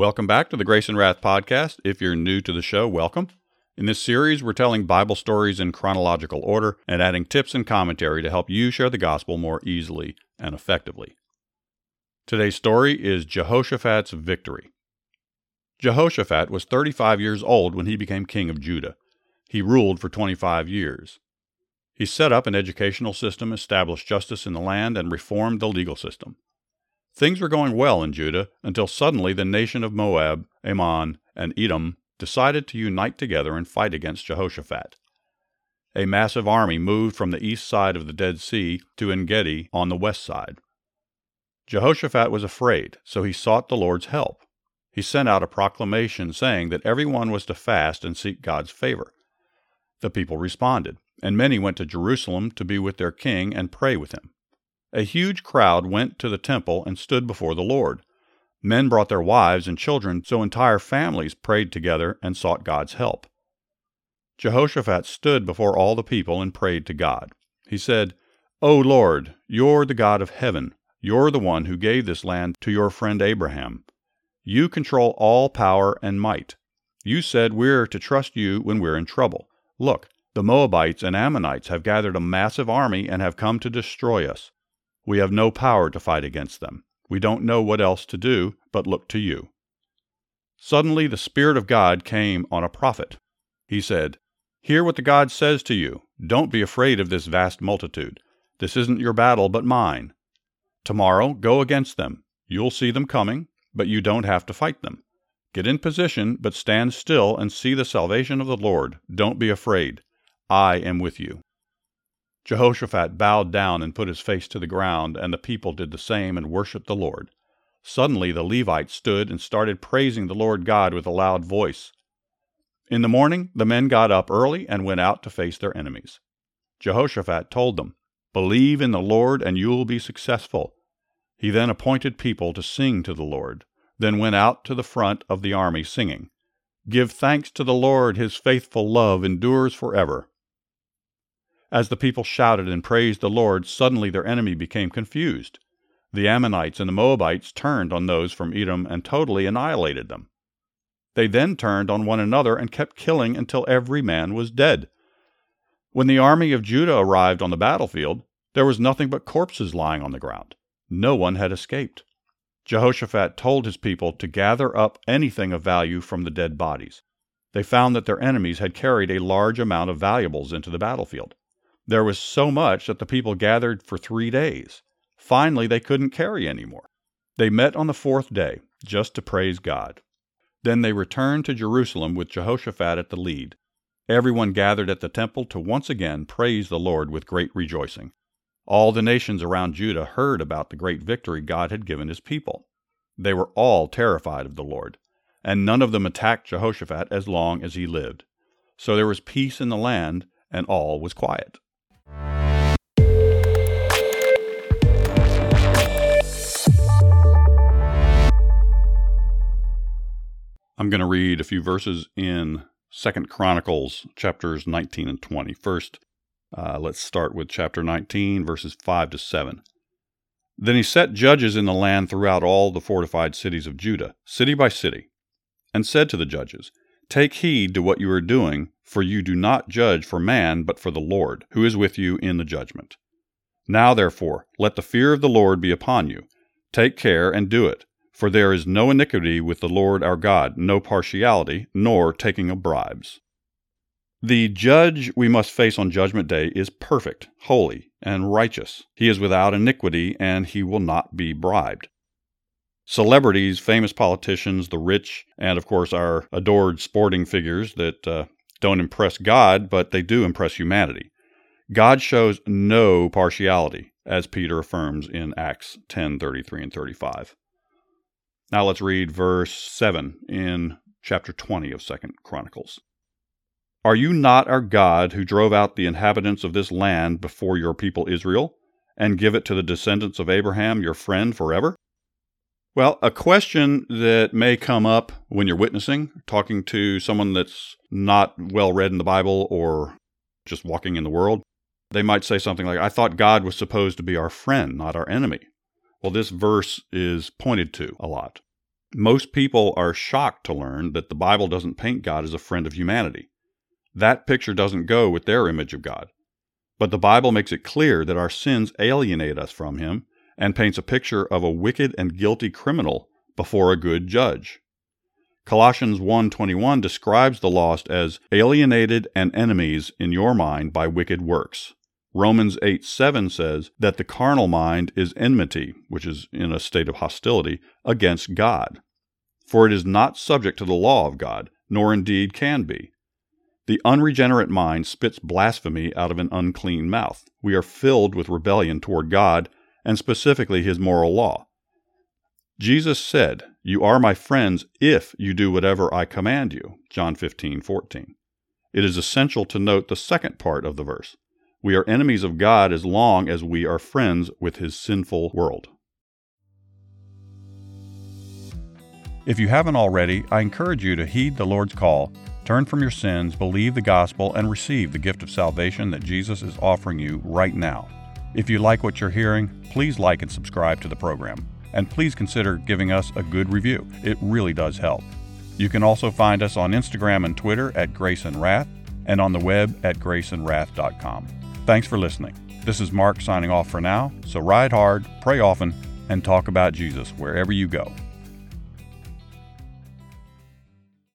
Welcome back to the Grace and Wrath podcast. If you're new to the show, welcome. In this series, we're telling Bible stories in chronological order and adding tips and commentary to help you share the gospel more easily and effectively. Today's story is Jehoshaphat's victory. Jehoshaphat was 35 years old when he became king of Judah. He ruled for 25 years. He set up an educational system, established justice in the land, and reformed the legal system. Things were going well in Judah until suddenly the nation of Moab, Ammon, and Edom decided to unite together and fight against Jehoshaphat. A massive army moved from the east side of the Dead Sea to En Gedi on the west side. Jehoshaphat was afraid, so he sought the Lord's help. He sent out a proclamation saying that everyone was to fast and seek God's favor. The people responded, and many went to Jerusalem to be with their king and pray with him. A huge crowd went to the temple and stood before the Lord. Men brought their wives and children, so entire families prayed together and sought God's help. Jehoshaphat stood before all the people and prayed to God. He said, O Lord, you're the God of heaven. You're the one who gave this land to your friend Abraham. You control all power and might. You said we're to trust you when we're in trouble. Look, the Moabites and Ammonites have gathered a massive army and have come to destroy us. We have no power to fight against them. We don't know what else to do but look to you. Suddenly the Spirit of God came on a prophet. He said, Hear what the God says to you. Don't be afraid of this vast multitude. This isn't your battle, but mine. Tomorrow go against them. You'll see them coming, but you don't have to fight them. Get in position, but stand still and see the salvation of the Lord. Don't be afraid. I am with you. Jehoshaphat bowed down and put his face to the ground, and the people did the same and worshipped the Lord. Suddenly the Levites stood and started praising the Lord God with a loud voice. In the morning the men got up early and went out to face their enemies. Jehoshaphat told them, Believe in the Lord and you will be successful. He then appointed people to sing to the Lord, then went out to the front of the army singing, Give thanks to the Lord, his faithful love endures forever. As the people shouted and praised the Lord, suddenly their enemy became confused. The Ammonites and the Moabites turned on those from Edom and totally annihilated them. They then turned on one another and kept killing until every man was dead. When the army of Judah arrived on the battlefield, there was nothing but corpses lying on the ground. No one had escaped. Jehoshaphat told his people to gather up anything of value from the dead bodies. They found that their enemies had carried a large amount of valuables into the battlefield. There was so much that the people gathered for three days. Finally, they couldn't carry any more. They met on the fourth day, just to praise God. Then they returned to Jerusalem with Jehoshaphat at the lead. Everyone gathered at the temple to once again praise the Lord with great rejoicing. All the nations around Judah heard about the great victory God had given his people. They were all terrified of the Lord, and none of them attacked Jehoshaphat as long as he lived. So there was peace in the land, and all was quiet. I'm going to read a few verses in Second Chronicles chapters 19 and 20. First, uh, let's start with chapter 19, verses 5 to 7. Then he set judges in the land throughout all the fortified cities of Judah, city by city, and said to the judges, Take heed to what you are doing, for you do not judge for man, but for the Lord, who is with you in the judgment. Now, therefore, let the fear of the Lord be upon you. Take care and do it for there is no iniquity with the Lord our God, no partiality, nor taking of bribes. The judge we must face on Judgment Day is perfect, holy, and righteous. He is without iniquity, and he will not be bribed. Celebrities, famous politicians, the rich, and of course our adored sporting figures that uh, don't impress God, but they do impress humanity. God shows no partiality, as Peter affirms in Acts 10 33 and 35. Now let's read verse 7 in chapter 20 of 2nd Chronicles. Are you not our God who drove out the inhabitants of this land before your people Israel, and give it to the descendants of Abraham, your friend, forever? Well, a question that may come up when you're witnessing, talking to someone that's not well read in the Bible or just walking in the world, they might say something like, I thought God was supposed to be our friend, not our enemy. Well, this verse is pointed to a lot. Most people are shocked to learn that the Bible doesn't paint God as a friend of humanity. That picture doesn't go with their image of God. But the Bible makes it clear that our sins alienate us from Him and paints a picture of a wicked and guilty criminal before a good judge. Colossians 1:21 describes the lost as alienated and enemies in your mind by wicked works. Romans 8 7 says that the carnal mind is enmity, which is in a state of hostility, against God. For it is not subject to the law of God, nor indeed can be. The unregenerate mind spits blasphemy out of an unclean mouth. We are filled with rebellion toward God, and specifically his moral law. Jesus said, You are my friends if you do whatever I command you. John 15 14. It is essential to note the second part of the verse. We are enemies of God as long as we are friends with his sinful world. If you haven't already, I encourage you to heed the Lord's call, turn from your sins, believe the gospel, and receive the gift of salvation that Jesus is offering you right now. If you like what you're hearing, please like and subscribe to the program. And please consider giving us a good review. It really does help. You can also find us on Instagram and Twitter at Grace and Wrath and on the web at graceandwrath.com. Thanks for listening. This is Mark signing off for now, so ride hard, pray often, and talk about Jesus wherever you go.